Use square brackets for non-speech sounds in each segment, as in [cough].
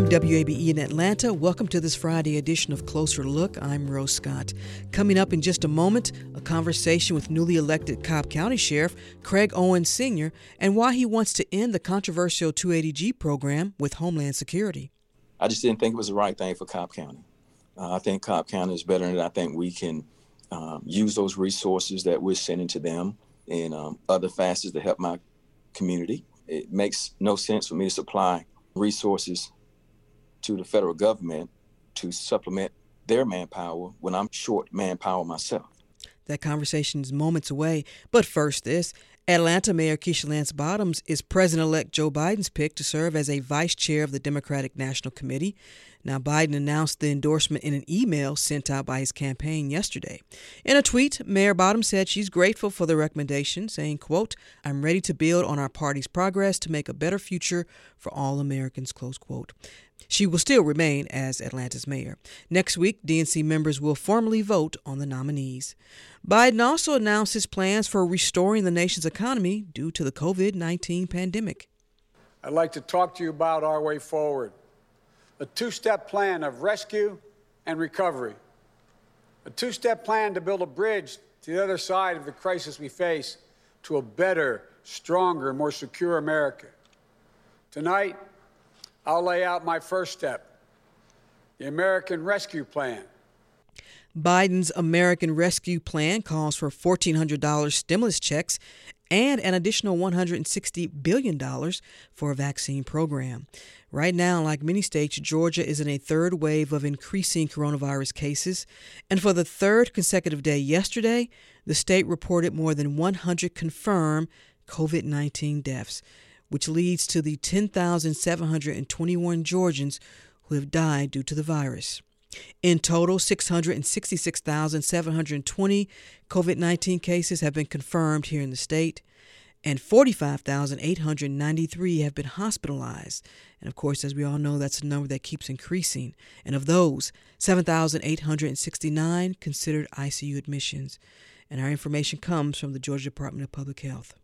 From WABE in Atlanta, welcome to this Friday edition of Closer Look. I'm Rose Scott. Coming up in just a moment, a conversation with newly elected Cobb County Sheriff Craig Owens Sr. and why he wants to end the controversial 287G program with Homeland Security. I just didn't think it was the right thing for Cobb County. Uh, I think Cobb County is better, and I think we can um, use those resources that we're sending to them in um, other facets to help my community. It makes no sense for me to supply resources to the federal government to supplement their manpower when I'm short manpower myself. That conversation is moments away. But first, this Atlanta Mayor Keisha Lance Bottoms is President elect Joe Biden's pick to serve as a vice chair of the Democratic National Committee. Now, Biden announced the endorsement in an email sent out by his campaign yesterday. In a tweet, Mayor Bottoms said she's grateful for the recommendation, saying, quote, I'm ready to build on our party's progress to make a better future for all Americans, close quote. She will still remain as Atlanta's mayor. Next week, DNC members will formally vote on the nominees. Biden also announced his plans for restoring the nation's economy due to the COVID 19 pandemic. I'd like to talk to you about our way forward a two step plan of rescue and recovery, a two step plan to build a bridge to the other side of the crisis we face to a better, stronger, more secure America. Tonight, I'll lay out my first step the American Rescue Plan. Biden's American Rescue Plan calls for $1,400 stimulus checks and an additional $160 billion for a vaccine program. Right now, like many states, Georgia is in a third wave of increasing coronavirus cases. And for the third consecutive day yesterday, the state reported more than 100 confirmed COVID 19 deaths which leads to the 10,721 Georgians who have died due to the virus. In total, 666,720 COVID 19 cases have been confirmed here in the state, and 45,893 have been hospitalized. And of course, as we all know, that's a number that keeps increasing. And of those, 7,869 considered ICU admissions. And our information comes from the Georgia Department of Public Health.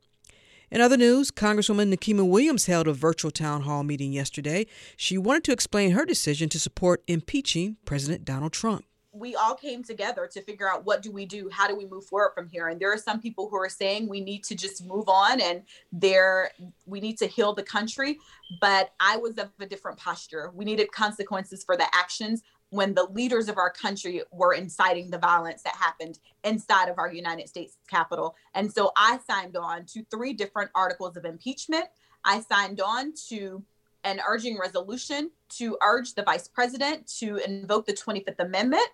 In other news, Congresswoman Nikema Williams held a virtual town hall meeting yesterday. She wanted to explain her decision to support impeaching President Donald Trump. We all came together to figure out what do we do how do we move forward from here? And there are some people who are saying we need to just move on and there we need to heal the country but i was of a different posture. We needed consequences for the actions when the leaders of our country were inciting the violence that happened inside of our United States Capitol. And so I signed on to three different articles of impeachment. I signed on to an urging resolution to urge the vice president to invoke the 25th Amendment.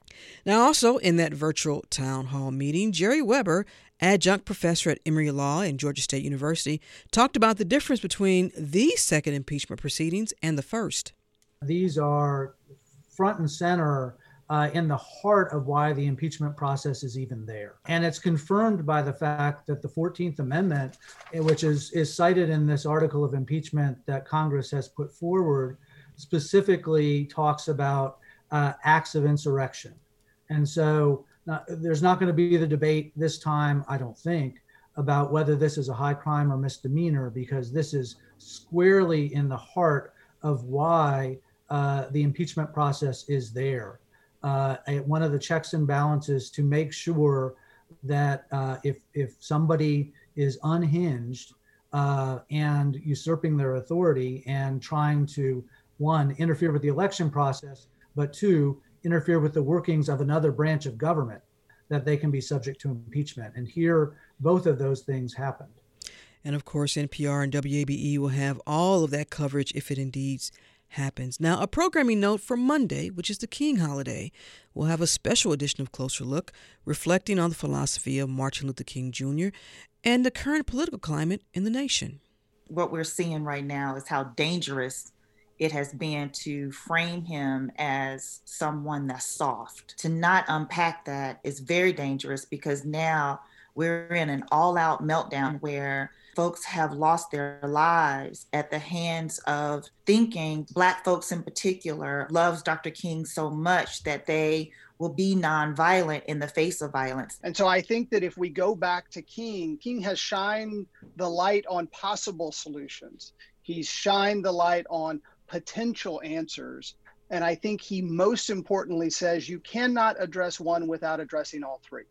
Now, also in that virtual town hall meeting, Jerry Weber, adjunct professor at Emory Law and Georgia State University, talked about the difference between the second impeachment proceedings and the first. These are front and center uh, in the heart of why the impeachment process is even there. And it's confirmed by the fact that the 14th Amendment, which is, is cited in this article of impeachment that Congress has put forward, specifically talks about uh, acts of insurrection. And so uh, there's not going to be the debate this time, I don't think, about whether this is a high crime or misdemeanor, because this is squarely in the heart of why uh, the impeachment process is there. Uh, one of the checks and balances to make sure that uh, if if somebody is unhinged uh, and usurping their authority and trying to one interfere with the election process, but two interfere with the workings of another branch of government, that they can be subject to impeachment. And here, both of those things happened. And of course, NPR and WABE will have all of that coverage if it indeed happens. Now, a programming note for Monday, which is the King holiday, will have a special edition of Closer Look reflecting on the philosophy of Martin Luther King Jr. and the current political climate in the nation. What we're seeing right now is how dangerous it has been to frame him as someone that's soft. To not unpack that is very dangerous because now we're in an all out meltdown where folks have lost their lives at the hands of thinking. Black folks in particular loves dr king so much that they will be nonviolent in the face of violence. And so i think that if we go back to king king has shined the light on possible solutions. He's shined the light on potential answers. And i think he most importantly says you cannot address one without addressing all three.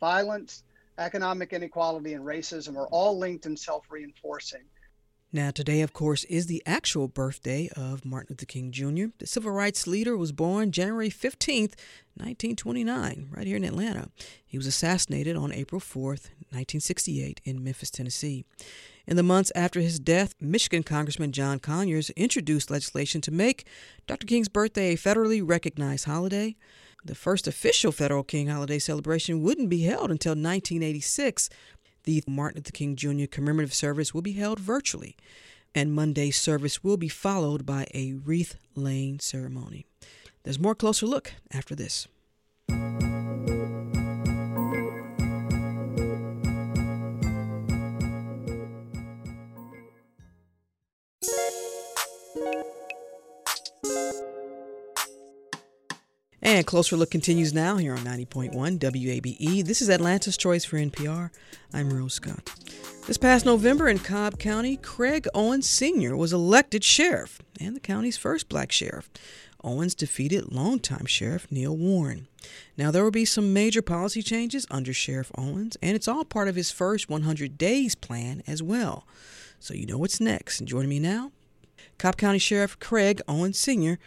Violence economic inequality and racism are all linked and self reinforcing. Now, today, of course, is the actual birthday of Martin Luther King Jr. The civil rights leader was born January 15th, 1929, right here in Atlanta. He was assassinated on April 4th, 1968, in Memphis, Tennessee. In the months after his death, Michigan Congressman John Conyers introduced legislation to make Dr. King's birthday a federally recognized holiday. The first official federal King holiday celebration wouldn't be held until 1986. The Martin Luther King Jr. commemorative service will be held virtually, and Monday's service will be followed by a wreath laying ceremony. There's more closer look after this. And Closer Look continues now here on 90.1 WABE. This is Atlanta's Choice for NPR. I'm Rose Scott. This past November in Cobb County, Craig Owens Sr. was elected sheriff and the county's first black sheriff. Owens defeated longtime Sheriff Neil Warren. Now, there will be some major policy changes under Sheriff Owens, and it's all part of his first 100 days plan as well. So, you know what's next. And joining me now, Cobb County Sheriff Craig Owens Sr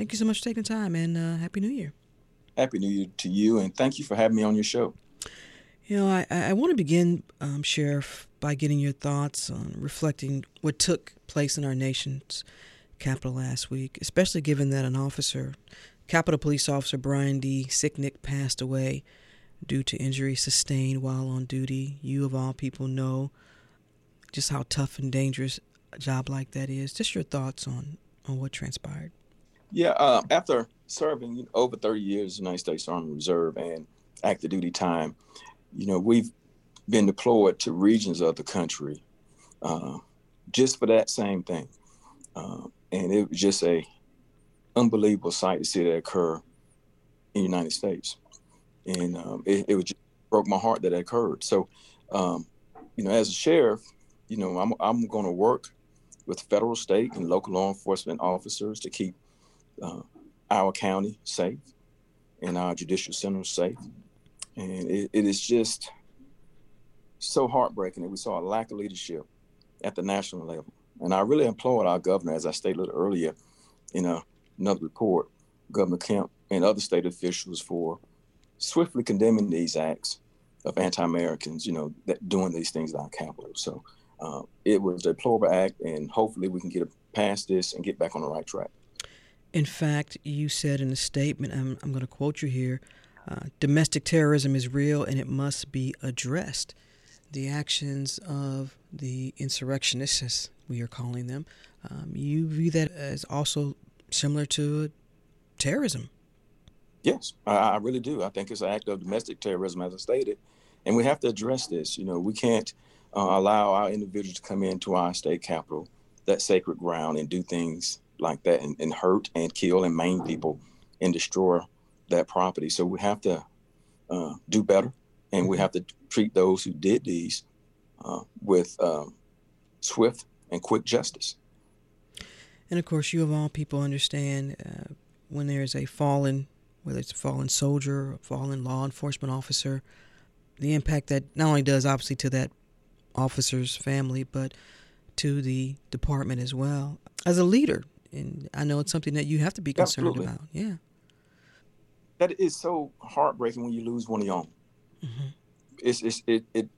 thank you so much for taking time and uh, happy new year. Happy new year to you and thank you for having me on your show. You know i, I want to begin um, sheriff by getting your thoughts on reflecting what took place in our nation's capital last week especially given that an officer capitol police officer brian d. Sicknick passed away due to injury sustained while on duty. You of all people know just how tough and dangerous a job like that is. Just your thoughts on on what transpired yeah, uh, after serving over 30 years in the United States Army Reserve and active duty time, you know, we've been deployed to regions of the country uh, just for that same thing. Uh, and it was just a unbelievable sight to see that occur in the United States. And um, it, it just broke my heart that it occurred. So, um, you know, as a sheriff, you know, I'm, I'm going to work with federal, state, and local law enforcement officers to keep uh, our county safe and our judicial center safe. And it, it is just so heartbreaking that we saw a lack of leadership at the national level. And I really applaud our governor, as I stated earlier in a, another report, Governor Kemp and other state officials for swiftly condemning these acts of anti-Americans, you know, that doing these things at our capital. So uh, it was a deplorable act, and hopefully we can get past this and get back on the right track. In fact, you said in a statement, I'm, I'm going to quote you here uh, domestic terrorism is real and it must be addressed. The actions of the insurrectionists, as we are calling them, um, you view that as also similar to terrorism. Yes, I, really do. I think it's an act of domestic terrorism, as I stated, and we have to address this. You know, we can't uh, allow our individuals to come into our state capital, that sacred ground, and do things like that and, and hurt and kill and maim people and destroy that property. So we have to uh, do better, and we have to treat those who did these uh, with um, swift and quick justice. And of course, you of all people understand uh, when there is a fallen, whether it's a fallen soldier, a fallen law enforcement officer, the impact that not only does obviously to that officer's family, but to the department as well. As a leader, and I know it's something that you have to be concerned Absolutely. about. Yeah. That is so heartbreaking when you lose one of your own. mm-hmm. it's, it's, it, it,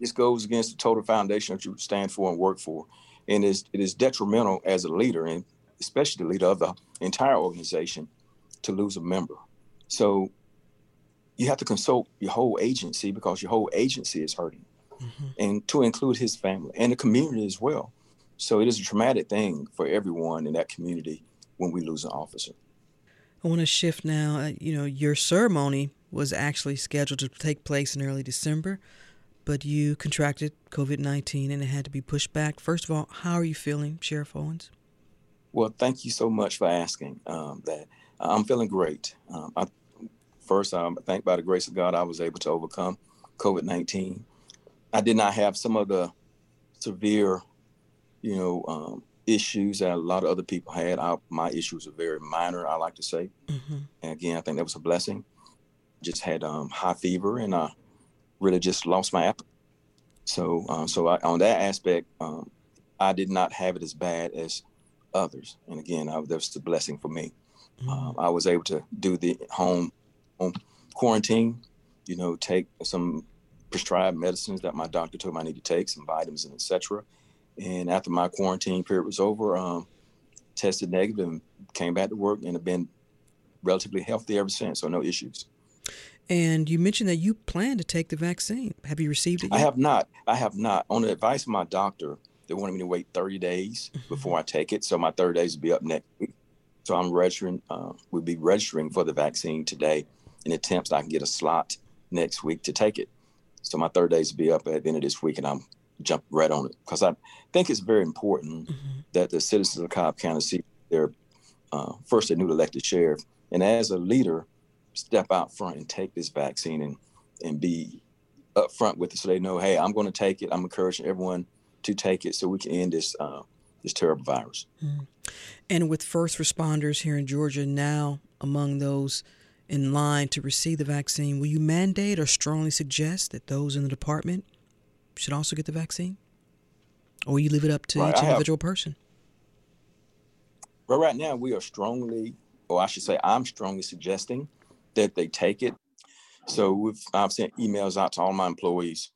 this goes against the total foundation that you stand for and work for. And it's, it is detrimental as a leader, and especially the leader of the entire organization, to lose a member. So you have to consult your whole agency because your whole agency is hurting, mm-hmm. and to include his family and the community as well. So it is a traumatic thing for everyone in that community when we lose an officer. I want to shift now. Uh, you know, your ceremony was actually scheduled to take place in early December, but you contracted COVID 19 and it had to be pushed back. First of all, how are you feeling, Sheriff Owens? Well, thank you so much for asking um, that. I'm feeling great. Um, I, first, I thank by the grace of God, I was able to overcome COVID 19. I did not have some of the severe, you know, um, issues that a lot of other people had. I, my issues are very minor, I like to say. Mm-hmm. And again, I think that was a blessing. Just had um, high fever and I really just lost my appetite. So, um, so I, on that aspect, um, I did not have it as bad as others. And again, I, that was a blessing for me. Mm-hmm. Um, I was able to do the home, home quarantine, you know, take some prescribed medicines that my doctor told me I need to take, some vitamins and etc. And after my quarantine period was over, um, tested negative and came back to work and have been relatively healthy ever since. So no issues. And you mentioned that you plan to take the vaccine. Have you received it yet? I have not. I have not. On the advice of my doctor, they wanted me to wait 30 days mm-hmm. before I take it. So my 30 days will be up next week. So I'm registering, uh, we'll be registering for the vaccine today in attempts I can get a slot next week to take it. So my third days will be up at the end of this week and I'm jump right on it because I think it's very important mm-hmm. that the citizens of Cobb County see their uh, first a new elected sheriff, and as a leader, step out front and take this vaccine and and be upfront with it so they know, hey, I'm going to take it. I'm encouraging everyone to take it so we can end this uh, this terrible virus. Mm. And with first responders here in Georgia now among those in line to receive the vaccine, will you mandate or strongly suggest that those in the department should also get the vaccine? Or you leave it up to right, each individual have, person? Well, right now we are strongly, or I should say, I'm strongly suggesting that they take it. So we've, I've sent emails out to all my employees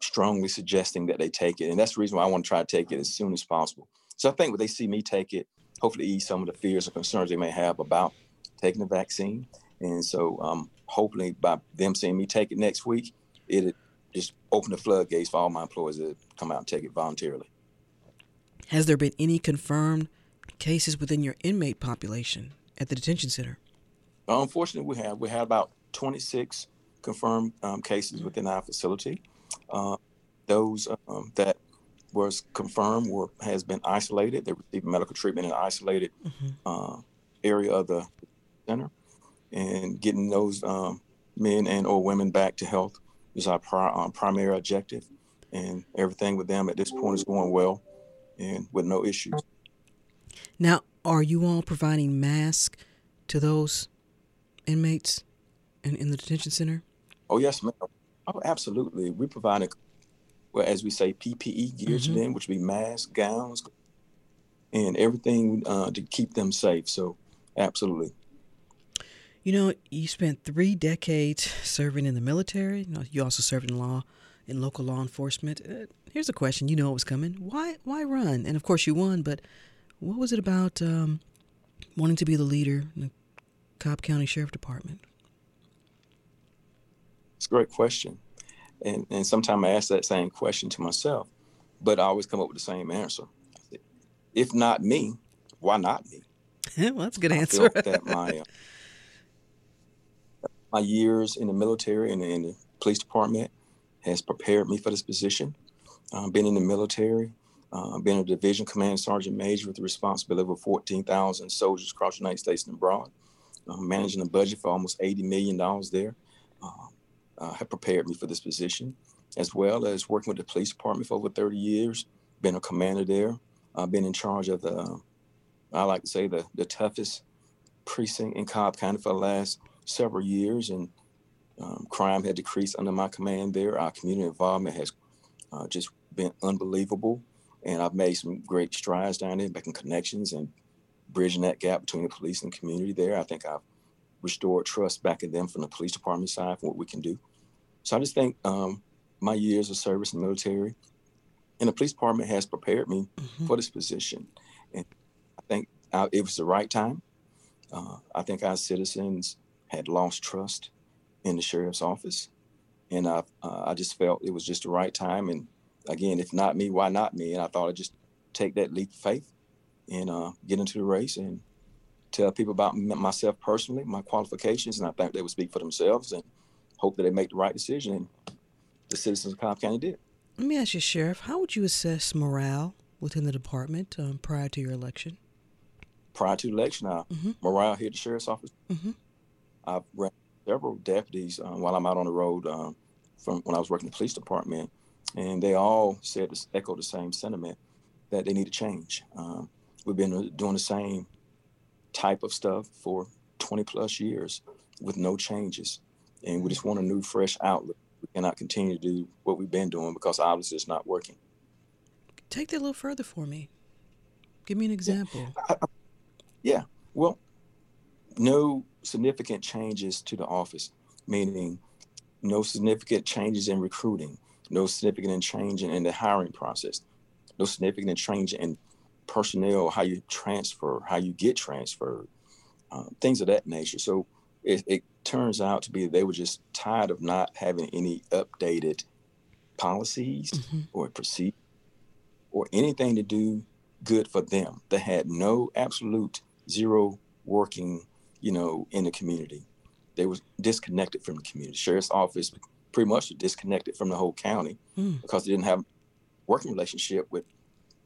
strongly suggesting that they take it. And that's the reason why I want to try to take it as soon as possible. So I think when they see me take it, hopefully ease some of the fears or concerns they may have about taking the vaccine. And so um, hopefully by them seeing me take it next week, it just open the floodgates for all my employees to come out and take it voluntarily. Has there been any confirmed cases within your inmate population at the detention center? Unfortunately, we have. We had about 26 confirmed um, cases within our facility. Uh, those um, that was confirmed were has been isolated. They received medical treatment in an isolated mm-hmm. uh, area of the center, and getting those um, men and or women back to health is our pri- um, primary objective, and everything with them at this point is going well, and with no issues. Now, are you all providing masks to those inmates in, in the detention center? Oh yes, ma'am. Oh, absolutely. We provide, a, well, as we say, PPE gear mm-hmm. to them, which would be masks, gowns, and everything uh, to keep them safe. So, absolutely. You know, you spent three decades serving in the military. You, know, you also served in law, in local law enforcement. Uh, here's a question: You know it was coming. Why? Why run? And of course, you won. But what was it about um, wanting to be the leader in the Cobb County Sheriff Department? It's a great question, and and sometimes I ask that same question to myself, but I always come up with the same answer. If not me, why not me? [laughs] well, that's a good I answer. that [laughs] my uh, my years in the military and in the police department has prepared me for this position. Uh, been in the military, uh, been a division command sergeant major with the responsibility of 14,000 soldiers across the United States and abroad, uh, managing a budget for almost $80 million there. Um, uh, have prepared me for this position, as well as working with the police department for over 30 years, been a commander there, I've been in charge of the, I like to say, the, the toughest precinct in Cobb County for the last several years, and um, crime had decreased under my command there. Our community involvement has uh, just been unbelievable, and I've made some great strides down there, making connections and bridging that gap between the police and community there. I think I've restored trust back in them from the police department side for what we can do. So I just think um, my years of service in the military and the police department has prepared me mm-hmm. for this position. And I think I, it was the right time. Uh, I think our citizens had lost trust in the sheriff's office. And I, uh, I just felt it was just the right time. And again, if not me, why not me? And I thought I'd just take that leap of faith and uh, get into the race and tell people about myself personally, my qualifications, and I think they would speak for themselves and hope that they make the right decision. And the citizens of Cobb County did. Let me ask you, Sheriff, how would you assess morale within the department um, prior to your election? Prior to the election, uh, mm-hmm. morale here at the sheriff's office. Mm-hmm. I've ran several deputies um, while I'm out on the road um, from when I was working in the police department, and they all said this echo the same sentiment that they need to change. Um, we've been doing the same type of stuff for 20 plus years with no changes, and we just want a new, fresh outlook. We cannot continue to do what we've been doing because obviously it's not working. Take that a little further for me. Give me an example. Yeah, I, yeah. well, no significant changes to the office, meaning no significant changes in recruiting, no significant change in the hiring process, no significant change in personnel, how you transfer, how you get transferred, uh, things of that nature. So it, it, turns out to be they were just tired of not having any updated policies mm-hmm. or procedures or anything to do good for them. They had no absolute zero working, you know, in the community. They were disconnected from the community. Sheriff's office pretty much disconnected from the whole county mm. because they didn't have working relationship with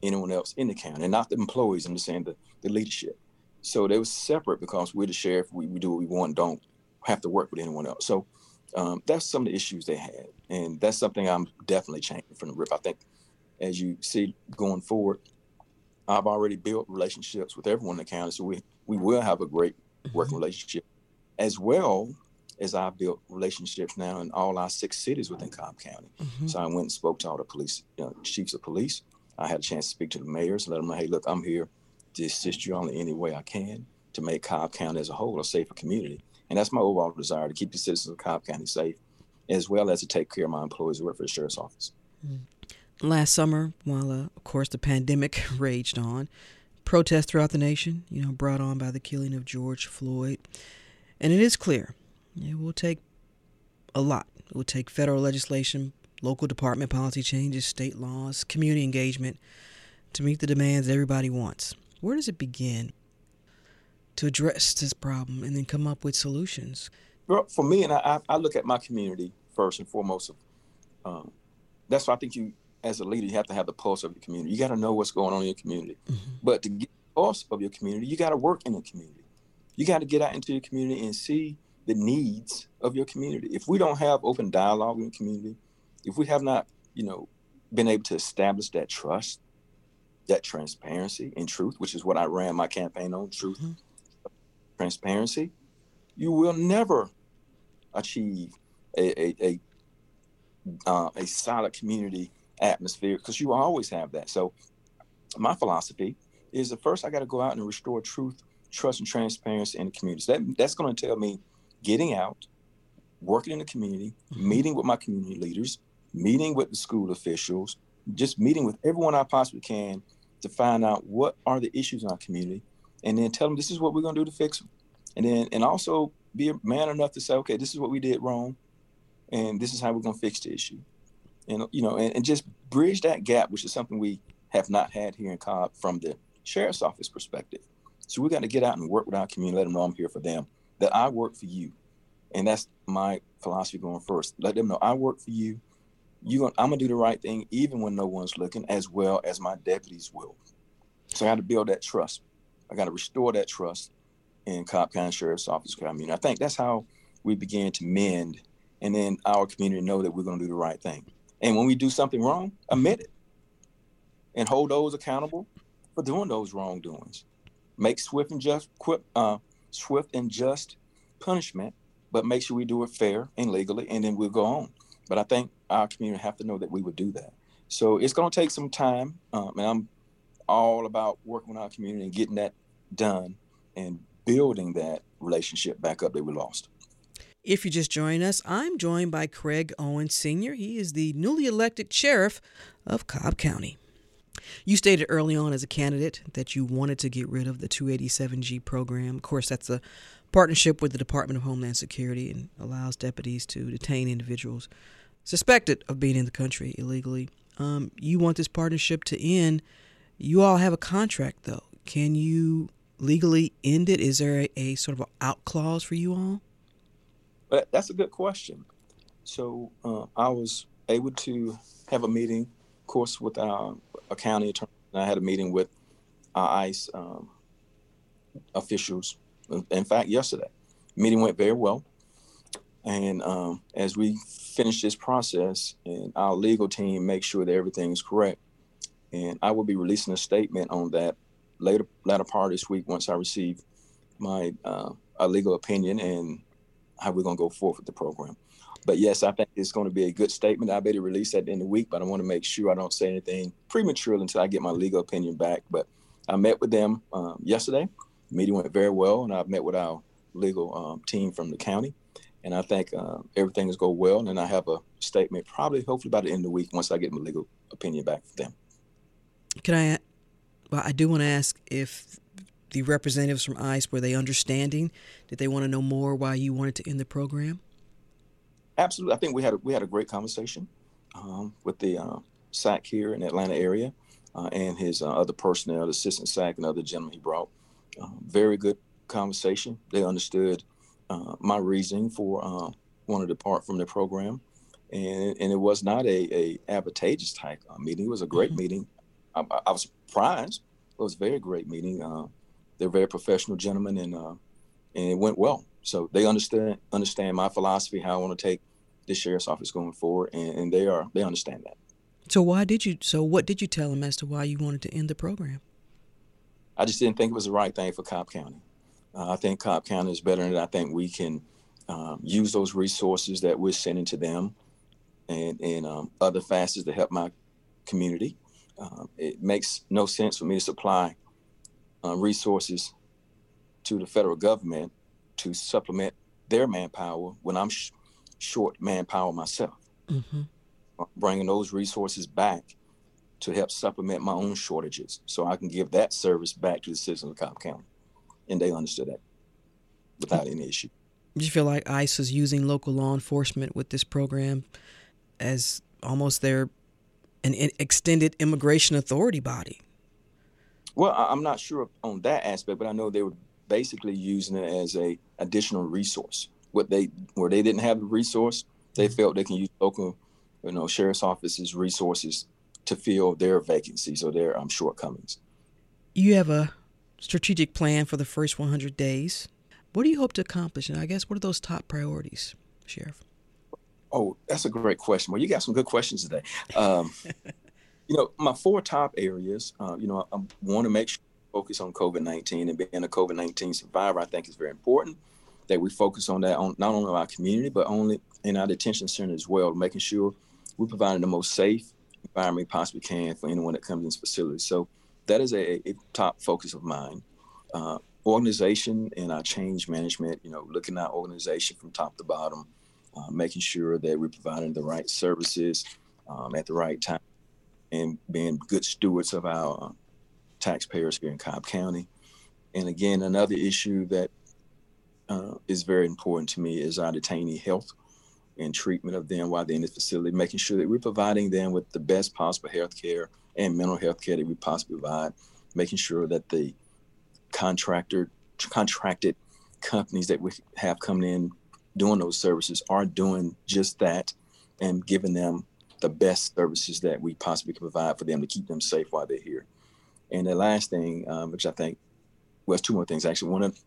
anyone else in the county, and not the employees. I'm just saying the, the leadership. So they were separate because we're the sheriff. We, we do what we want. Don't have to work with anyone else. So um, that's some of the issues they had, and that's something I'm definitely changing from the rip. I think as you see going forward, I've already built relationships with everyone in the county, so we we will have a great working mm-hmm. relationship, as well as I've built relationships now in all our six cities within Cobb County. Mm-hmm. So I went and spoke to all the police you know, chiefs of police. I had a chance to speak to the mayors, let them know, hey, look, I'm here to assist you on any way I can to make Cobb County as a whole a safer community. And that's my overall desire to keep the citizens of Cobb County safe, as well as to take care of my employees who work for the sheriff's office. Mm-hmm. Last summer, while uh, of course the pandemic [laughs] raged on, protests throughout the nation, you know, brought on by the killing of George Floyd, and it is clear it will take a lot. It will take federal legislation, local department policy changes, state laws, community engagement to meet the demands everybody wants. Where does it begin to address this problem and then come up with solutions? Well, for me, and I, I look at my community first and foremost. Um, that's why I think you, as a leader, you have to have the pulse of your community. You got to know what's going on in your community. Mm-hmm. But to get the pulse of your community, you got to work in the community. You got to get out into your community and see the needs of your community. If we don't have open dialogue in the community, if we have not, you know, been able to establish that trust, that transparency and truth, which is what I ran my campaign on, truth, mm-hmm. transparency, you will never achieve a a a, uh, a solid community atmosphere because you always have that. So my philosophy is that first I got to go out and restore truth, trust, and transparency in the community. So that that's going to tell me getting out, working in the community, mm-hmm. meeting with my community leaders, meeting with the school officials, just meeting with everyone I possibly can to find out what are the issues in our community, and then tell them this is what we're going to do to fix them, and then and also be a man enough to say, okay, this is what we did wrong, and this is how we're going to fix the issue, and you know, and, and just bridge that gap, which is something we have not had here in Cobb from the sheriff's office perspective. So we got to get out and work with our community, let them know I'm here for them, that I work for you, and that's my philosophy going first. Let them know I work for you you I'm gonna do the right thing even when no one's looking, as well as my deputies will. So I got to build that trust. I got to restore that trust in Cobb County Sheriff's Office community. I think that's how we begin to mend, and then our community know that we're gonna do the right thing. And when we do something wrong, admit it, and hold those accountable for doing those wrongdoings. Make swift and just, uh, swift and just punishment, but make sure we do it fair and legally, and then we'll go on. But I think our community have to know that we would do that. So it's going to take some time, um, and I'm all about working with our community and getting that done and building that relationship back up that we lost. If you just join us, I'm joined by Craig Owen Sr. He is the newly elected sheriff of Cobb County. You stated early on as a candidate that you wanted to get rid of the 287G program. Of course, that's a partnership with the Department of Homeland Security and allows deputies to detain individuals suspected of being in the country illegally. Um, you want this partnership to end. You all have a contract, though. Can you legally end it? Is there a, a sort of an out clause for you all? But that's a good question. So uh, I was able to have a meeting, of course, with our, our county attorney. I had a meeting with our ICE um, officials. In fact, yesterday, meeting went very well. And um, as we finish this process, and our legal team make sure that everything is correct, and I will be releasing a statement on that later latter part of this week once I receive my uh, legal opinion and how we're going to go forward with the program. But yes, I think it's going to be a good statement. I better release at the end of the week, but I want to make sure I don't say anything premature until I get my legal opinion back. But I met with them um, yesterday. The meeting went very well, and I've met with our legal um, team from the county. And I think uh, everything is going well. And I have a statement probably, hopefully, by the end of the week once I get my legal opinion back from them. Can I? Well, I do want to ask if the representatives from ICE were they understanding? Did they want to know more why you wanted to end the program? Absolutely. I think we had a, we had a great conversation um, with the uh, SAC here in the Atlanta area uh, and his uh, other personnel, the assistant SAC and other gentlemen he brought. Um, very good conversation. They understood uh, my reasoning for uh, wanting to depart from the program, and and it was not a, a advantageous type meeting. It was a great mm-hmm. meeting. I, I, was surprised. It was a very great meeting. Uh, they're very professional gentlemen, and uh, and it went well. So they understand understand my philosophy, how I want to take the sheriff's office going forward, and, and they are they understand that. So why did you? So what did you tell them as to why you wanted to end the program? I just didn't think it was the right thing for Cobb County. Uh, I think Cobb County is better, and I think we can um, use those resources that we're sending to them and, and um, other facets to help my community. Um, it makes no sense for me to supply uh, resources to the federal government to supplement their manpower when I'm sh- short manpower myself. Mm-hmm. Uh, bringing those resources back to help supplement my own shortages so I can give that service back to the citizens of Cobb County. And they understood that without any issue. Do you feel like ICE is using local law enforcement with this program as almost their an extended immigration authority body? Well, I'm not sure on that aspect, but I know they were basically using it as a additional resource. What they where they didn't have the resource, they mm-hmm. felt they can use local, you know, sheriff's offices resources to fill their vacancies or their um, shortcomings. You have a strategic plan for the first 100 days. What do you hope to accomplish? And I guess what are those top priorities, Sheriff? Oh, that's a great question. Well, you got some good questions today. Um, [laughs] you know, my four top areas, uh, you know, I, I want to make sure focus on COVID 19 and being a COVID 19 survivor, I think is very important that we focus on that on not only our community, but only in our detention center as well, making sure we're providing the most safe environment we possibly can for anyone that comes in this facility. So that is a, a top focus of mine. Uh, organization and our change management, you know, looking at our organization from top to bottom, uh, making sure that we're providing the right services um, at the right time and being good stewards of our uh, taxpayers here in Cobb County. And again, another issue that uh, is very important to me is our detainee health and treatment of them while they're in the facility, making sure that we're providing them with the best possible health care and mental health care that we possibly provide, making sure that the contractor contracted companies that we have coming in doing those services are doing just that and giving them the best services that we possibly can provide for them to keep them safe while they're here. And the last thing, um, which I think, well, two more things actually. One of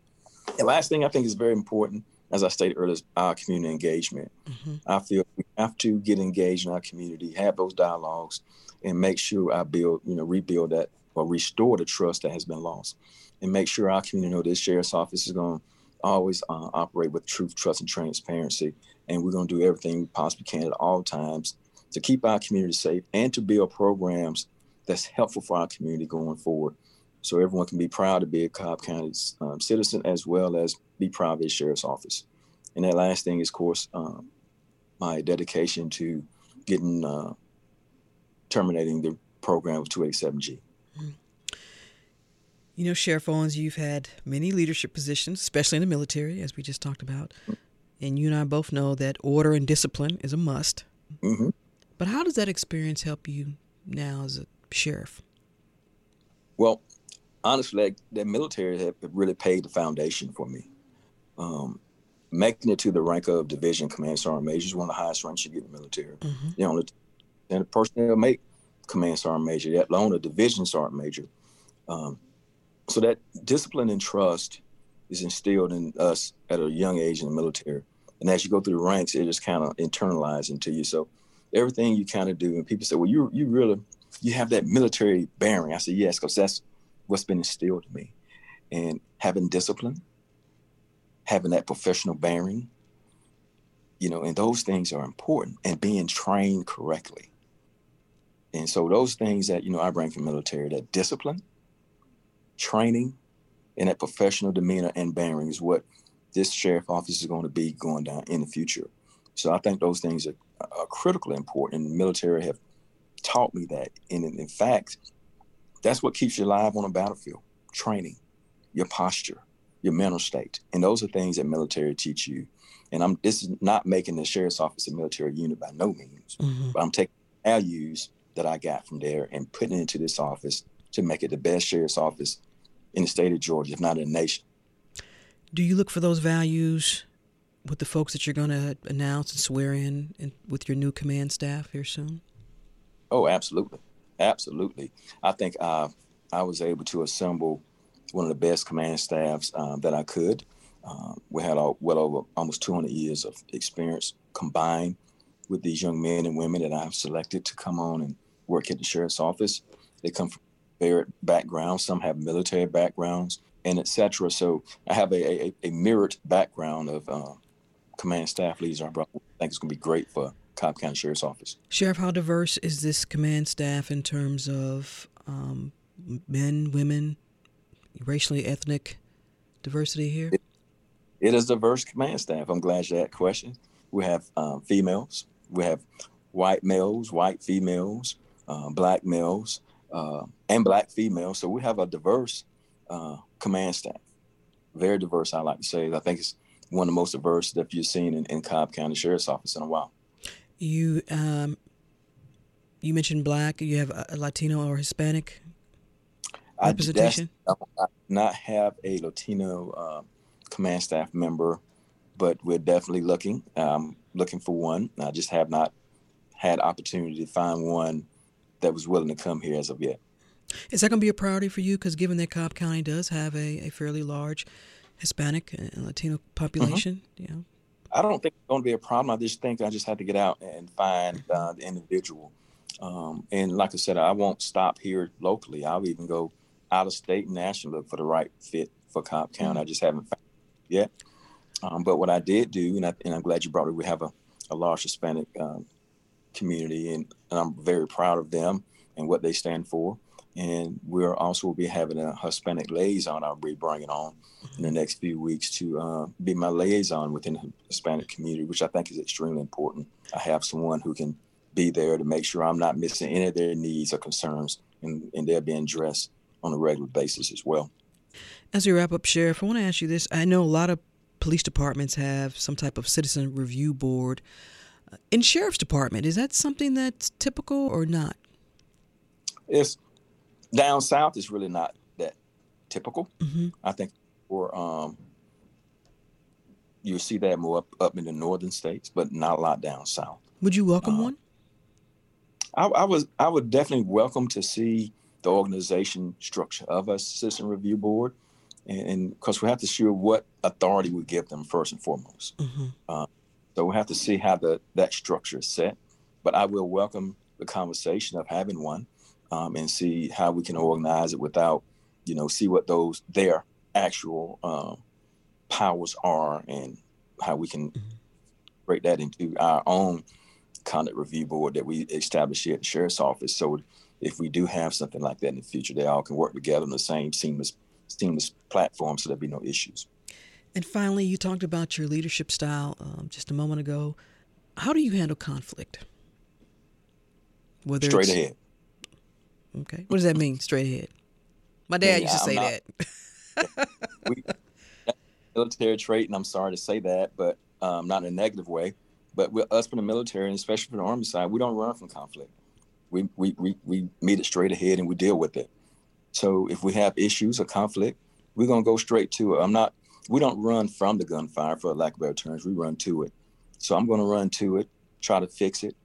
the last thing I think is very important, as I stated earlier, is our community engagement. Mm-hmm. I feel we have to get engaged in our community, have those dialogues, and make sure I build, you know, rebuild that or restore the trust that has been lost, and make sure our community know this sheriff's office is going to always uh, operate with truth, trust, and transparency, and we're going to do everything we possibly can at all times to keep our community safe and to build programs that's helpful for our community going forward. So everyone can be proud to be a Cobb County um, citizen as well as be proud of their sheriff's office. And that last thing is, of course, um, my dedication to getting uh, terminating the program of 287G. You know, Sheriff Owens, you've had many leadership positions, especially in the military, as we just talked about. And you and I both know that order and discipline is a must. Mm-hmm. But how does that experience help you now as a sheriff? Well, honestly, that, that military have really paid the foundation for me. Um, making it to the rank of division command sergeant major is one of the highest ranks you get in the military. Mm-hmm. You know, and the person that'll make command sergeant major, let alone a division sergeant major. Um, so that discipline and trust is instilled in us at a young age in the military. And as you go through the ranks, it just kind of internalizes into you. So everything you kind of do, and people say, well, you you really you have that military bearing. I said, yes, because that's what's been instilled in me. And having discipline, having that professional bearing, you know, and those things are important and being trained correctly. And so those things that, you know, I bring from military, that discipline, training, and that professional demeanor and bearing is what this sheriff office is going to be going down in the future. So I think those things are, are critically important. And the military have taught me that. And in, in fact, that's what keeps you alive on a battlefield training, your posture, your mental state. And those are things that military teach you. And I'm this is not making the sheriff's office a military unit by no means, mm-hmm. but I'm taking values that I got from there and putting it into this office to make it the best sheriff's office in the state of Georgia, if not in the nation. Do you look for those values with the folks that you're going to announce and swear in, in with your new command staff here soon? Oh, absolutely, absolutely. I think uh, I was able to assemble one of the best command staffs um, that I could. Uh, we had all, well over almost 200 years of experience combined with these young men and women that I've selected to come on and work at the sheriff's office. They come from varied backgrounds. Some have military backgrounds and etc. So I have a, a, a mirrored background of uh, command staff leaders. I think it's going to be great for Cobb County Sheriff's Office. Sheriff, how diverse is this command staff in terms of um, men, women, racially, ethnic diversity here? It, it is diverse command staff. I'm glad you asked that question. We have um, females. We have white males, white females, uh, black males, uh, and black females. So we have a diverse uh, command staff, very diverse. I like to say. I think it's one of the most diverse that you've seen in, in Cobb County Sheriff's Office in a while. You um, you mentioned black. You have a Latino or Hispanic representation. I, I not have a Latino uh, command staff member, but we're definitely looking. Um, looking for one. I just have not had opportunity to find one that was willing to come here as of yet. Is that going to be a priority for you? Because given that Cobb County does have a, a fairly large Hispanic and Latino population, mm-hmm. you know. I don't think it's going to be a problem. I just think I just had to get out and find uh, the individual. Um, and like I said, I won't stop here locally. I'll even go out of state and national look for the right fit for Cobb County. Mm-hmm. I just haven't found it yet. Um, but what I did do, and, I, am glad you brought it, we have a, a large Hispanic um, community, and, and, I'm very proud of them and what they stand for. And we'll also be having a Hispanic liaison I'll be bringing on in the next few weeks to uh, be my liaison within the Hispanic community, which I think is extremely important. I have someone who can be there to make sure I'm not missing any of their needs or concerns, and, and they're being addressed on a regular basis as well. As we wrap up, Sheriff, I want to ask you this. I know a lot of police departments have some type of citizen review board. In sheriff's department, is that something that's typical or not? It's down south. It's really not that typical. Mm-hmm. I think or um, you see that more up up in the northern states, but not a lot down south. Would you welcome um, one? I, I was. I would definitely welcome to see the organization structure of a citizen review board and because we have to see what authority we give them first and foremost. Mm-hmm. Uh, so we have to see how the that structure is set. But I will welcome the conversation of having one um, and see how we can organize it without, you know, see what those their actual um, powers are and how we can mm-hmm. break that into our own conduct review board that we establish here at the sheriff's office. So if we do have something like that in the future, they all can work together on the same seamless seamless platform so there'll be no issues. And finally, you talked about your leadership style um, just a moment ago. How do you handle conflict? Whether straight ahead. Okay. What does that mean? Straight ahead. My dad yeah, used to say not, that. [laughs] [laughs] we, military trait, and I'm sorry to say that, but um, not in a negative way. But with us from the military, and especially from the army side, we don't run from conflict. We, we, we, we meet it straight ahead and we deal with it. So if we have issues or conflict, we're gonna go straight to it. I'm not. We don't run from the gunfire, for a lack of better terms. We run to it. So I'm gonna run to it, try to fix it,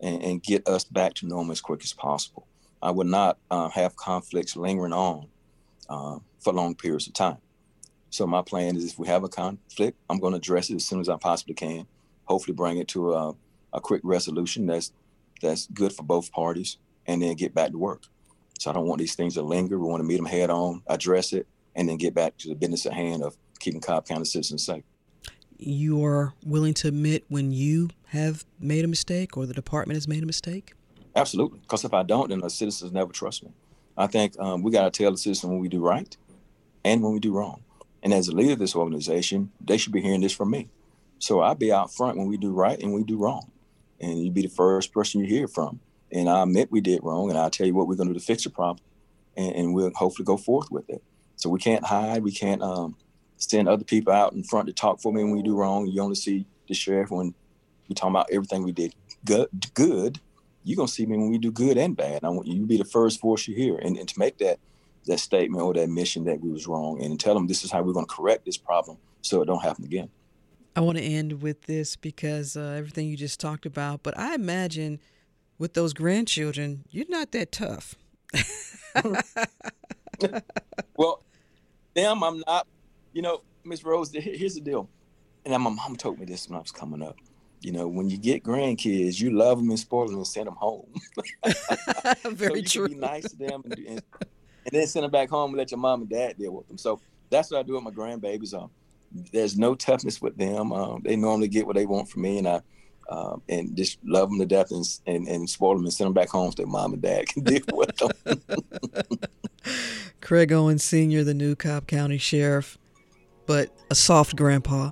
and, and get us back to normal as quick as possible. I would not uh, have conflicts lingering on uh, for long periods of time. So my plan is, if we have a conflict, I'm going to address it as soon as I possibly can. Hopefully, bring it to a, a quick resolution that's that's good for both parties, and then get back to work. So I don't want these things to linger. We want to meet them head on, address it, and then get back to the business at hand of keeping Cobb County citizens safe. You are willing to admit when you have made a mistake or the department has made a mistake? Absolutely. Because if I don't, then the citizens never trust me. I think um, we got to tell the citizens when we do right and when we do wrong. And as a leader of this organization, they should be hearing this from me. So I'll be out front when we do right and we do wrong. And you be the first person you hear from. And I admit we did wrong, and I'll tell you what we're going to do to fix the problem. And, and, we'll hopefully go forth with it. So we can't hide. We can't um, send other people out in front to talk for me when we do wrong. You only see the sheriff when we talk about everything we did good. good. You're going to see me when we do good and bad. I want you to be the first voice you hear. And, and to make that that statement or that mission that we was wrong and tell them this is how we're going to correct this problem so it don't happen again. I want to end with this because uh, everything you just talked about, but I imagine with those grandchildren, you're not that tough. [laughs] well, them, I'm not. You know, Miss Rose, here's the deal. And my mom told me this when I was coming up. You know, when you get grandkids, you love [laughs] [laughs] [laughs] them and spoil them and send them home. Very so true. be nice to them and, and, and, then send them back home and let your mom and dad deal with them. So that's what I do with my grandbabies. Um, there's no toughness with them. Um, they normally get what they want from me, and I um, and just love them to death and, and, and spoil them and send them back home so their mom and dad can deal with them. Craig Owens Sr., the new Cobb County Sheriff, but a soft grandpa.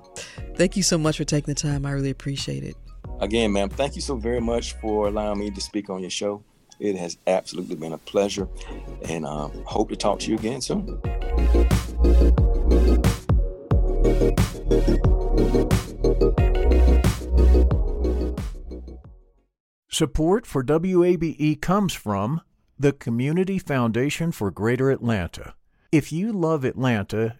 Thank you so much for taking the time. I really appreciate it. Again, ma'am, thank you so very much for allowing me to speak on your show. It has absolutely been a pleasure, and um, hope to talk to you again soon. Support for WABE comes from the Community Foundation for Greater Atlanta. If you love Atlanta,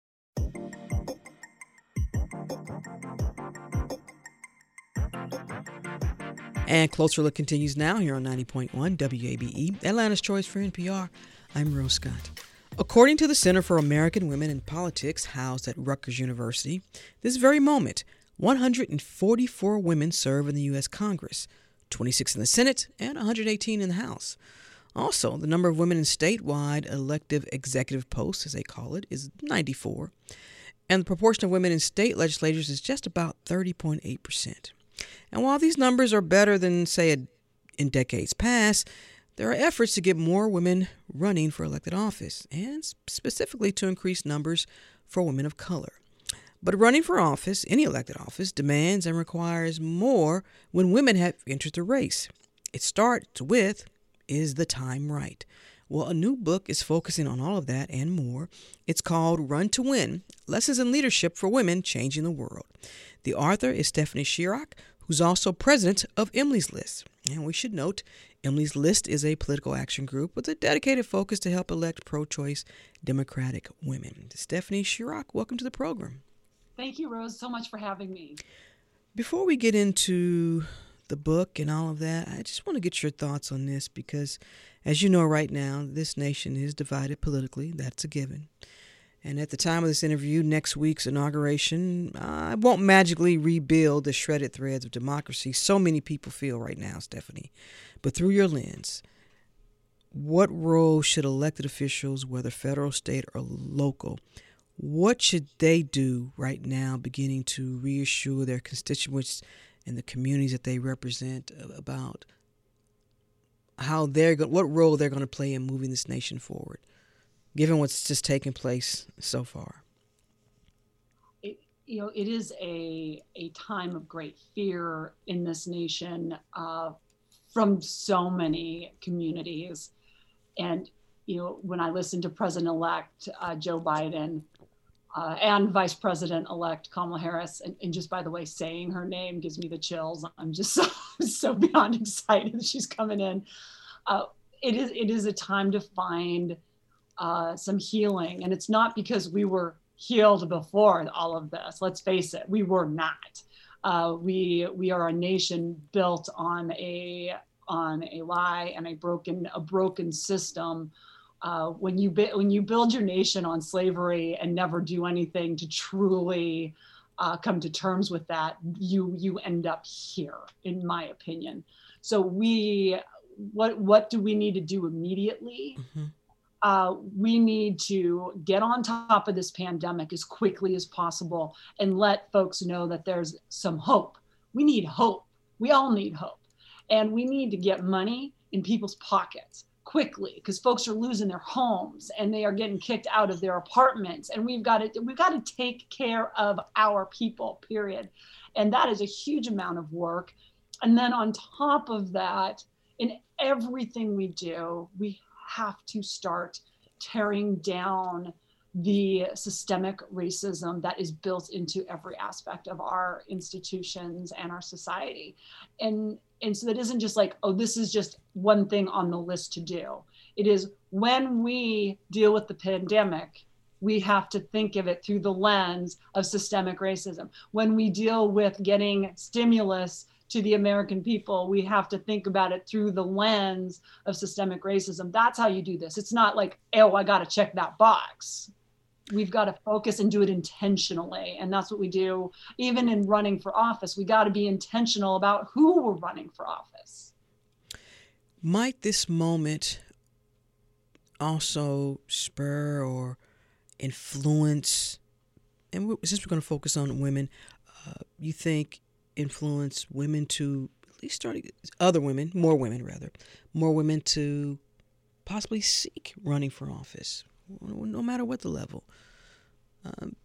And Closer Look continues now here on 90.1 WABE, Atlanta's Choice for NPR. I'm Rose Scott. According to the Center for American Women in Politics, housed at Rutgers University, this very moment, 144 women serve in the U.S. Congress, 26 in the Senate, and 118 in the House. Also, the number of women in statewide elective executive posts, as they call it, is 94, and the proportion of women in state legislatures is just about 30.8 percent. And while these numbers are better than, say, in decades past, there are efforts to get more women running for elected office, and specifically to increase numbers for women of color. But running for office, any elected office, demands and requires more when women have entered the race. It starts with Is the Time Right? Well, a new book is focusing on all of that and more. It's called Run to Win Lessons in Leadership for Women Changing the World. The author is Stephanie Schriock, who's also president of Emily's List. And we should note, Emily's List is a political action group with a dedicated focus to help elect pro choice Democratic women. Stephanie Schriock, welcome to the program. Thank you, Rose, so much for having me. Before we get into the book and all of that, I just want to get your thoughts on this because, as you know, right now, this nation is divided politically. That's a given. And at the time of this interview, next week's inauguration uh, won't magically rebuild the shredded threads of democracy so many people feel right now, Stephanie. But through your lens, what role should elected officials, whether federal, state, or local, what should they do right now, beginning to reassure their constituents and the communities that they represent about how they're go- what role they're going to play in moving this nation forward, given what's just taken place so far? It, you know, it is a a time of great fear in this nation uh, from so many communities, and you know, when I listen to President-elect uh, Joe Biden uh, and Vice President-elect Kamala Harris, and, and, just by the way, saying her name gives me the chills. I'm just [laughs] so, so beyond [laughs] excited she's coming in. Uh, it is it is a time to find uh, some healing, and it's not because we were healed before all of this. Let's face it, we were not. Uh, we we are a nation built on a on a lie and a broken a broken system uh, when you when you build your nation on slavery and never do anything to truly uh, come to terms with that, you you end up here, in my opinion. So we, what what do we need to do immediately? Mm-hmm. Uh, we need to get on top of this pandemic as quickly as possible and let folks know that there's some hope. We need hope. We all need hope, and we need to get money in people's pockets quickly because folks are losing their homes and they are getting kicked out of their apartments and we've got to we've got to take care of our people period and that is a huge amount of work and then on top of that in everything we do we have to start tearing down the systemic racism that is built into every aspect of our institutions and our society. And and so that isn't just like oh this is just one thing on the list to do. It is when we deal with the pandemic we have to think of it through the lens of systemic racism. When we deal with getting stimulus to the American people, we have to think about it through the lens of systemic racism. That's how you do this. It's not like, oh, I got to check that box we've got to focus and do it intentionally and that's what we do even in running for office we got to be intentional about who we're running for office might this moment also spur or influence and since we're going to focus on women uh, you think influence women to at least start other women more women rather more women to possibly seek running for office no matter what the level. Um,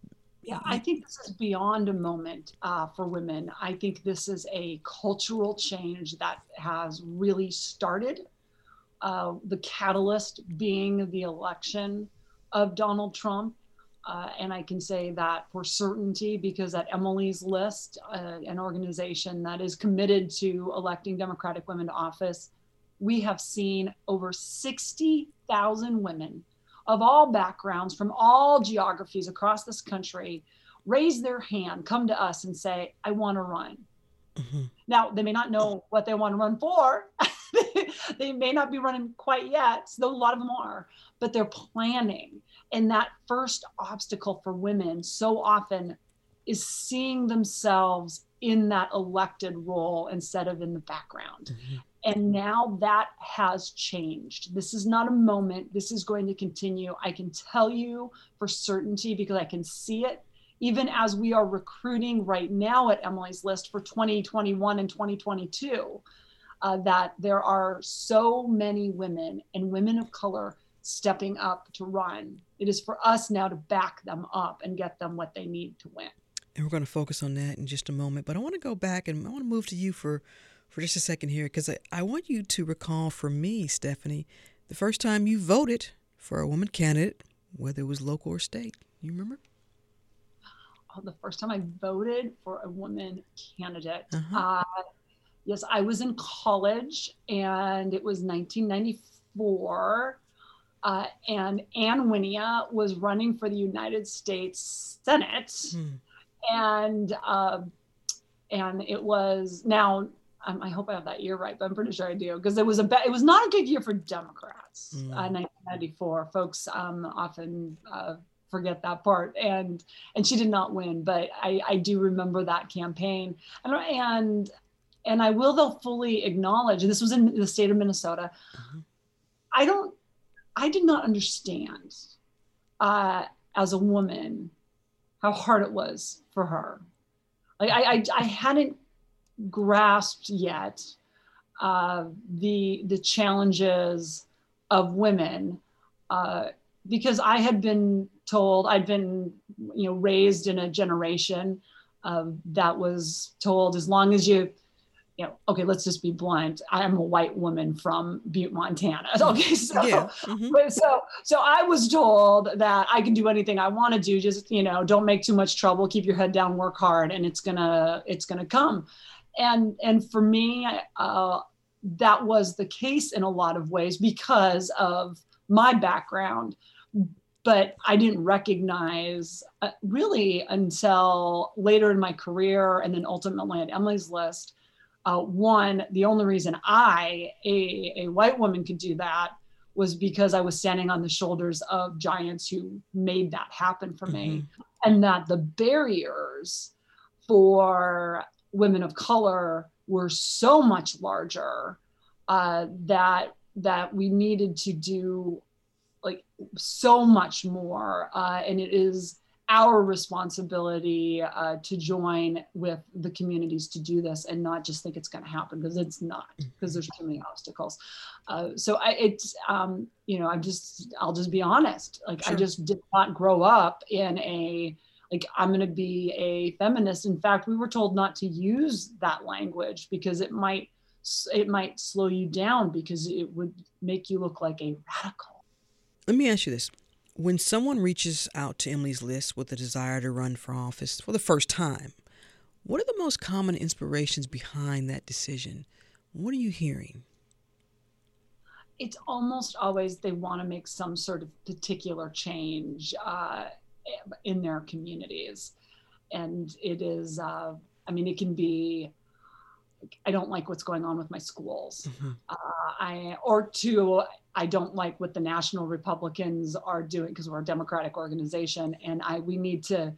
yeah, I think this is beyond a moment uh, for women. I think this is a cultural change that has really started. Uh, the catalyst being the election of Donald Trump. Uh, and I can say that for certainty because at Emily's List, uh, an organization that is committed to electing Democratic women to office, we have seen over 60,000 women of all backgrounds, from all geographies across this country, raise their hand, come to us and say, I want to run. Mm-hmm. Now, they may not know what they want to run for. [laughs] [laughs] they may not be running quite yet, though a lot of them are, but they're planning. And that first obstacle for women so often is seeing themselves in that elected role instead of in the background. Mm-hmm. And now that has changed. This is not a moment. This is going to continue. I can tell you for certainty because I can see it. Even as we are recruiting right now at Emily's List for 2021 and 2022, uh, that there are so many women and women of color stepping up to run. It is for us now to back them up and get them what they need to win. And we're going to focus on that in just a moment. But I want to go back and I want to move to you for for just a second here because I, I want you to recall for me, Stephanie, the first time you voted for a woman candidate, whether it was local or state. You remember? Oh, the first time I voted for a woman candidate. Uh-huh. Uh, yes, I was in college and it was 1994. Uh, and Ann Wynia was running for the United States Senate. Hmm. And uh, and it was now um, I hope I have that year right, but I'm pretty sure I do because it was a be- it was not a good year for Democrats. Mm. Uh, 1994, folks um, often uh, forget that part. And and she did not win, but I, I do remember that campaign. And and and I will though fully acknowledge, and this was in the state of Minnesota. Mm-hmm. I don't I did not understand uh, as a woman how hard it was for her. Like I, I, I hadn't grasped yet uh, the the challenges of women uh, because I had been told I'd been you know raised in a generation that was told as long as you you know, okay, let's just be blunt. I am a white woman from Butte, Montana. [laughs] Okay, so yeah. mm-hmm. so so I was told that I can do anything I want to do. Just you know, don't make too much trouble. Keep your head down. Work hard, and it's gonna it's gonna come. And and for me, uh, that was the case in a lot of ways because of my background. But I didn't recognize uh, really until later in my career, and then ultimately at Emily's List uh, one, the only reason I, a, a white woman, could do that was because I was standing on the shoulders of giants who made that happen for me. Mm-hmm. And that the barriers for women of color were so much larger uh, that that we needed to do like so much more. Uh, and it is our responsibility uh, to join with the communities to do this and not just think it's going to happen because it's not because there's too many obstacles. Uh, so I, it's um, you know i'm just i'll just be honest like sure. i just did not grow up in a like i'm going to be a feminist. In fact we were told not to use that language because it might it might slow you down because it would make you look like a radical. Let me ask you this when someone reaches out to Emily's List with a desire to run for office for the first time, what are the most common inspirations behind that decision? What are you hearing? It's almost always they want to make some sort of particular change uh, in their communities. And it is, uh, I mean, it can be I don't like what's going on with my schools. Mm-hmm. Uh, I or two, I don't like what the national Republicans are doing because we're a Democratic organization, and I we need to,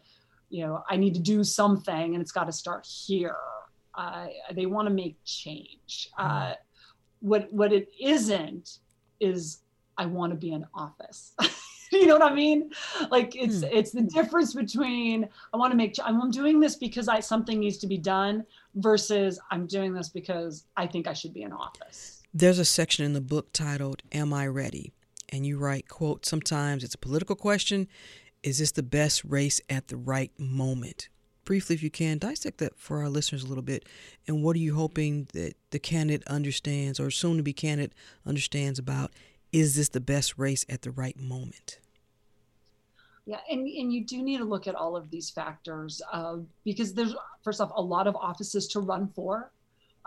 you know, I need to do something, and it's got to start here. Uh, they want to make change. Mm-hmm. Uh, what what it isn't is I want to be in office. [laughs] you know what I mean? Like it's hmm. it's the difference between I want to make I'm doing this because I something needs to be done versus I'm doing this because I think I should be in office. There's a section in the book titled Am I Ready? And you write, quote, sometimes it's a political question. Is this the best race at the right moment? Briefly, if you can, dissect that for our listeners a little bit. And what are you hoping that the candidate understands or soon to be candidate understands about is this the best race at the right moment? Yeah, and, and you do need to look at all of these factors uh, because there's, first off, a lot of offices to run for.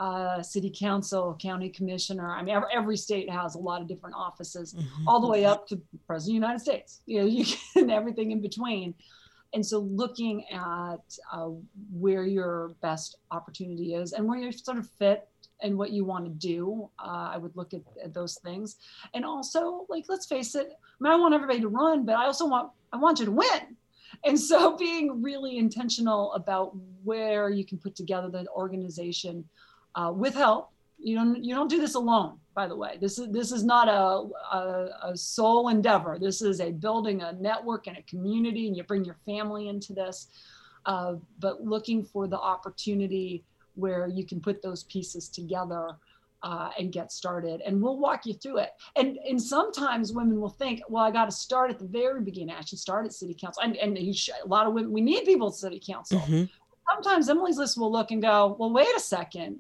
Uh, city council, county commissioner. I mean, every, every, state has a lot of different offices, mm-hmm. all the way up to president of the United States. You know, [laughs] you can everything in between. And so, looking at uh, where your best opportunity is and where you sort of fit and what you want to do. Uh, I would look at, at, those things, and also like let's face it. I mean, I want everybody to run, but I also want I want you to win. And so, [laughs] being really intentional about where you can put together the organization uh, with help. You don't you don't do this alone. By the way, this is this is not a, a, a sole endeavor. This is a building a network and a community, and you bring your family into this. Uh, but looking for the opportunity where you can put those pieces together uh, and get started. And we'll walk you through it. And and sometimes women will think, well, I got to start at the very beginning. I should start at city council. And and should, a lot of women, we need people at city council. Mm-hmm. Sometimes Emily's list will look and go, well, wait a second.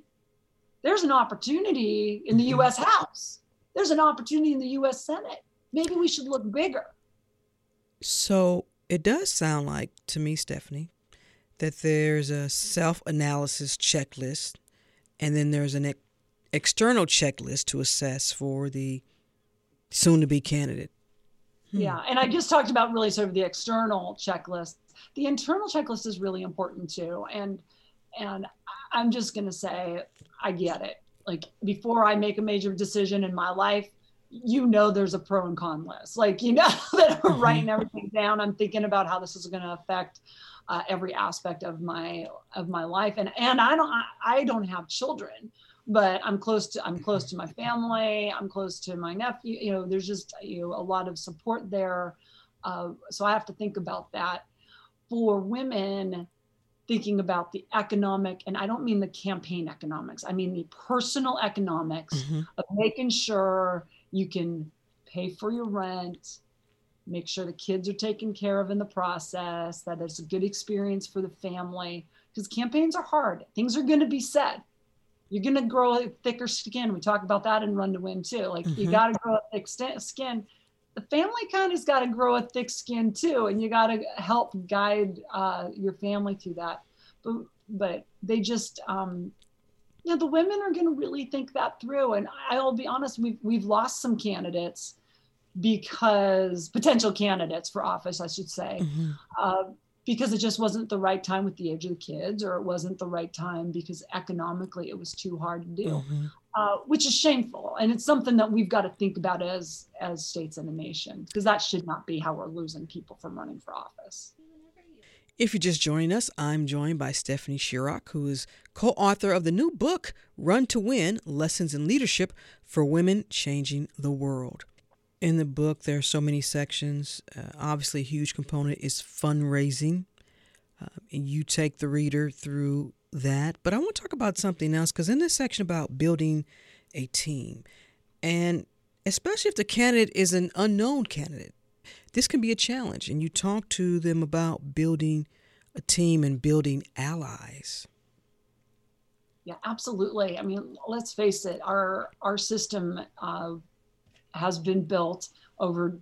There's an opportunity in the mm-hmm. U.S. House. There's an opportunity in the U.S. Senate. Maybe we should look bigger. So it does sound like to me, Stephanie, that there's a self analysis checklist and then there's an ex- external checklist to assess for the soon to be candidate. Hmm. Yeah, and I just talked about really sort of the external checklist. The internal checklist is really important too. And and I'm just going to say I get it. Like before I make a major decision in my life, you know there's a pro and con list. Like you know [laughs] that I'm mm-hmm. writing everything down. I'm thinking about how this is going to affect uh, every aspect of my of my life. And and I don't I, I don't have children, but I'm close to I'm close to my family. I'm close to my nephew. You know, there's just you know a lot of support there. Uh, so I have to think about that. For women, thinking about the economic, and I don't mean the campaign economics. I mean the personal economics mm-hmm. of making sure you can pay for your rent, make sure the kids are taken care of in the process, that it's a good experience for the family. Because campaigns are hard. Things are going to be said. You're going to grow a thicker skin. We talk about that in Run to Win too. Like mm-hmm. you got to grow a thick skin. The family kind of's got to grow a thick skin too, and you got to help guide uh, your family through that. But but they just um, you know, the women are going to really think that through. And I'll be honest, we've, we've lost some candidates because potential candidates for office, I should say, mm-hmm. uh, because it just wasn't the right time with the age of the kids, or it wasn't the right time because economically it was too hard to do, mm-hmm. uh, which is shameful. And it's something that we've got to think about as as states and a nation, because that should not be how we're losing people from running for office. If you're just joining us, I'm joined by Stephanie Schriock, who is co author of the new book, Run to Win Lessons in Leadership for Women Changing the World. In the book, there are so many sections. Uh, obviously, a huge component is fundraising. Uh, and you take the reader through that. But I want to talk about something else because in this section about building a team, and especially if the candidate is an unknown candidate, this can be a challenge. And you talk to them about building a team and building allies. Yeah, absolutely. I mean, let's face it, our our system uh, has been built over,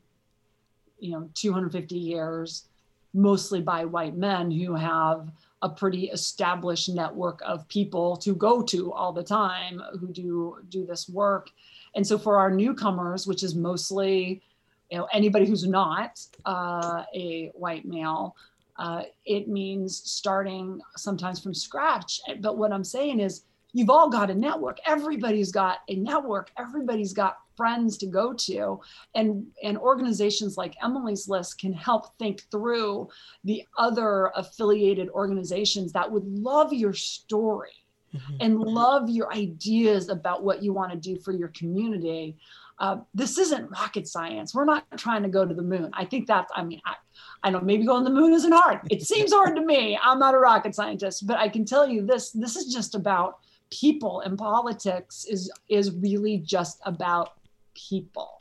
you know, 250 years, mostly by white men who have a pretty established network of people to go to all the time who do do this work. And so for our newcomers, which is mostly you know anybody who's not uh, a white male uh, it means starting sometimes from scratch but what i'm saying is you've all got a network everybody's got a network everybody's got friends to go to and and organizations like emily's list can help think through the other affiliated organizations that would love your story mm-hmm. and love your ideas about what you want to do for your community uh, this isn't rocket science. We're not trying to go to the moon. I think that's, I mean, I, I know maybe going to the moon isn't hard. It seems hard to me. I'm not a rocket scientist, but I can tell you this, this is just about people and politics is, is really just about people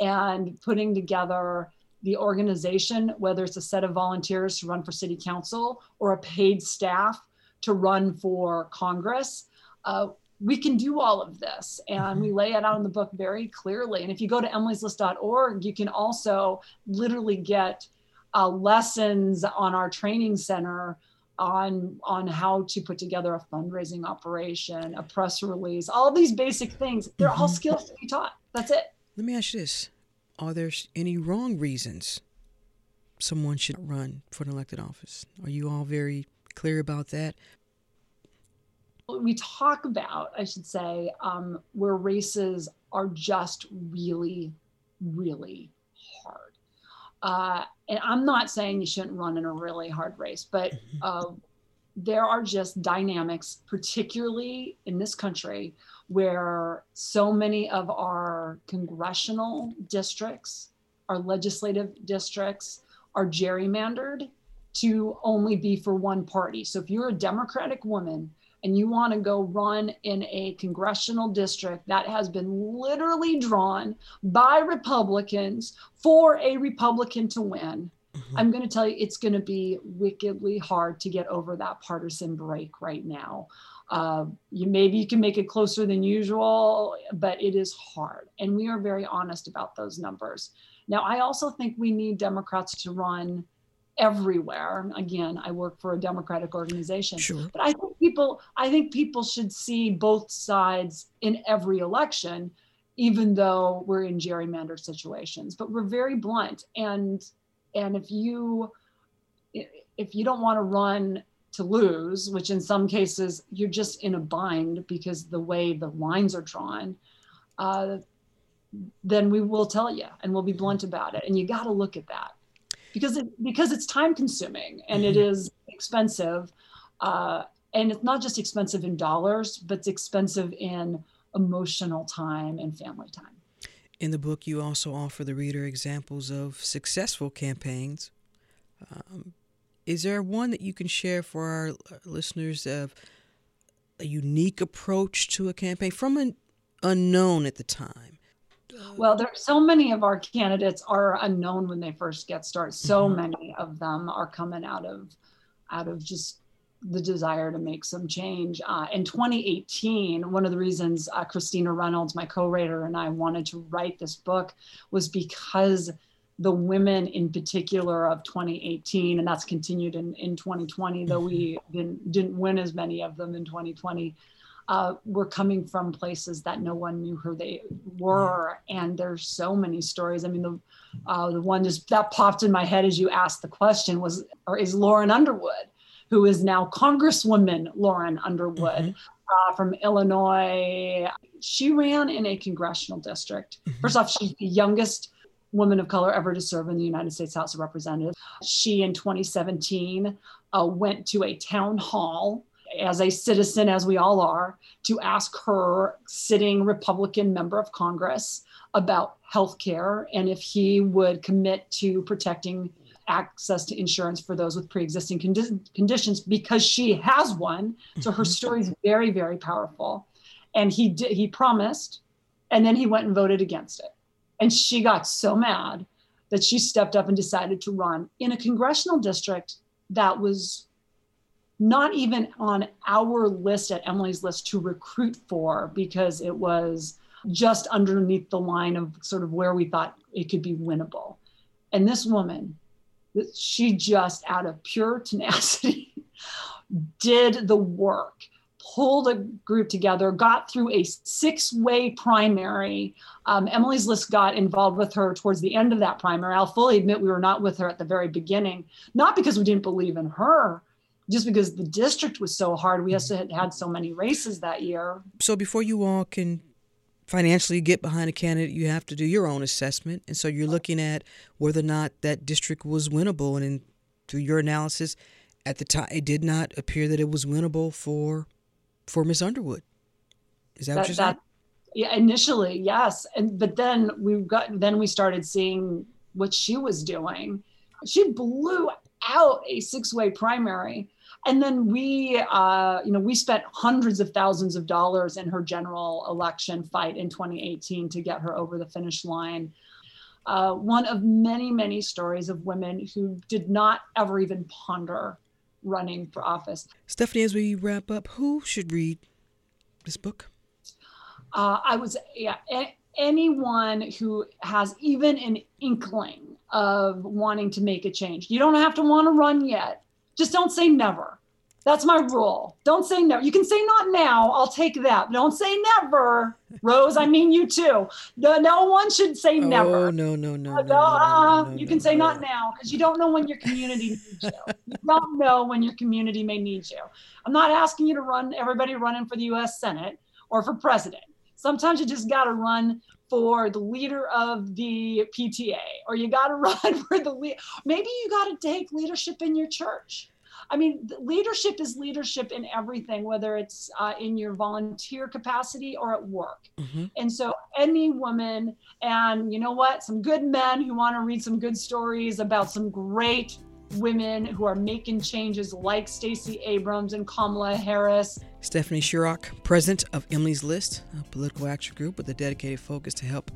and putting together the organization, whether it's a set of volunteers to run for city council or a paid staff to run for Congress. Uh, we can do all of this and we mm-hmm. lay it out in the book very clearly and if you go to emilyslist.org you can also literally get uh, lessons on our training center on on how to put together a fundraising operation a press release all these basic things. They're all mm-hmm. skills to be taught. That's it. Let me ask you this. Are there any wrong reasons someone should run for an elected office? Are you all very clear about that? We talk about, I should say, um, where races are just really, really. Uh, and I'm not saying you shouldn't run in a really hard race, but [laughs] uh, there are just dynamics, particularly in this country, where so many of our congressional districts, our legislative districts, are gerrymandered to only be for one party. So if you're a Democratic woman and you want to go run in a congressional district that has been literally drawn by Republicans for a Republican to win, mm-hmm. I'm going to tell you it's going to be wickedly hard to get over that partisan break right now. Uh, you maybe you can make it closer than usual, but it is hard, and we are very honest about those numbers. Now, I also think we need Democrats to run everywhere. Again, I work for a democratic organization. Sure. But I think people I think people should see both sides in every election even though we're in gerrymandered situations. But we're very blunt and and if you if you don't want to run to lose, which in some cases you're just in a bind because the way the lines are drawn, uh, then we will tell you and we'll be blunt about it. And you got to look at that because it because it's time consuming and mm-hmm. it is expensive. Uh, and it's not just expensive in dollars, but it's expensive in emotional time and family time. In the book, you also offer the reader examples of successful campaigns. Um, is there one that you can share for our listeners of a unique approach to a campaign from an unknown at the time? Well, there so many of our candidates are unknown when they first get started. So mm-hmm. many of them are coming out of out of just the desire to make some change. Uh, in 2018, one of the reasons uh, Christina Reynolds, my co-writer, and I wanted to write this book was because the women in particular of 2018, and that's continued in, in 2020, though we mm-hmm. didn't, didn't win as many of them in 2020, uh, were coming from places that no one knew who they were. And there's so many stories. I mean, the, uh, the one just that popped in my head as you asked the question was, or is Lauren Underwood who is now Congresswoman Lauren Underwood mm-hmm. uh, from Illinois. She ran in a congressional district. Mm-hmm. First off, she's the youngest woman of color ever to serve in the United States House of Representatives. She, in 2017, uh, went to a town hall as a citizen, as we all are, to ask her sitting Republican member of Congress about health care and if he would commit to protecting access to insurance for those with pre-existing condi- conditions because she has one. So her mm-hmm. story is very, very powerful. And he did, he promised, and then he went and voted against it. And she got so mad that she stepped up and decided to run in a congressional district that was not even on our list at Emily's list to recruit for because it was just underneath the line of sort of where we thought it could be winnable. And this woman she just out of pure [laughs] tenacity did the work pulled a group together got through a six-way primary um, emily's list got involved with her towards the end of that primary i'll fully admit we were not with her at the very beginning not because we didn't believe in her just because the district was so hard we mm-hmm. had had so many races that year so before you all can financially get behind a candidate, you have to do your own assessment. And so you're looking at whether or not that district was winnable. And in, through your analysis, at the time, it did not appear that it was winnable for for Miss Underwood. Is that, that what you're saying? Yeah, initially, yes. And but then we got then we started seeing what she was doing. She blew out a six-way primary and then we uh, you know we spent hundreds of thousands of dollars in her general election fight in 2018 to get her over the finish line. Uh, one of many many stories of women who did not ever even ponder running for office. Stephanie as we wrap up who should read this book? Uh, i was yeah a- anyone who has even an inkling of wanting to make a change. You don't have to want to run yet just don't say never. That's my rule. Don't say no. You can say not now. I'll take that. Don't say never. Rose, I mean you too. No, no one should say oh, never. Oh, no, no, no. Uh, no, uh, no, no, you can say not now because you don't know when your community needs you. You don't know when your community may need you. I'm not asking you to run everybody running for the US Senate or for president. Sometimes you just got to run for the leader of the PTA or you got to [laughs] run for the lead. Maybe you got to take leadership in your church I mean, leadership is leadership in everything, whether it's uh, in your volunteer capacity or at work. Mm-hmm. And so, any woman, and you know what, some good men who want to read some good stories about some great women who are making changes like Stacey Abrams and Kamala Harris. Stephanie Schriock, president of Emily's List, a political action group with a dedicated focus to help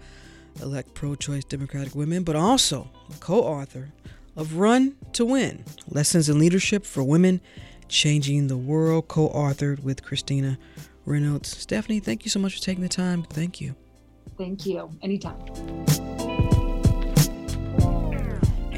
elect pro choice Democratic women, but also co author of Run to Win Lessons in Leadership for Women Changing the World, co authored with Christina Reynolds. Stephanie, thank you so much for taking the time. Thank you. Thank you. Anytime.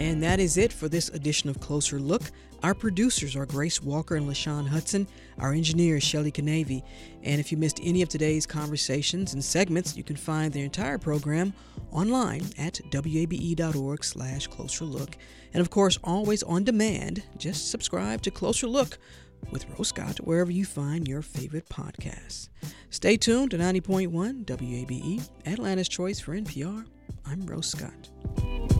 And that is it for this edition of Closer Look. Our producers are Grace Walker and LaShawn Hudson. Our engineer is Shelly Canavy. And if you missed any of today's conversations and segments, you can find the entire program online at wabe.org slash closer look. And of course, always on demand, just subscribe to Closer Look with Rose Scott wherever you find your favorite podcasts. Stay tuned to 90.1 WABE, Atlanta's Choice for NPR. I'm Rose Scott.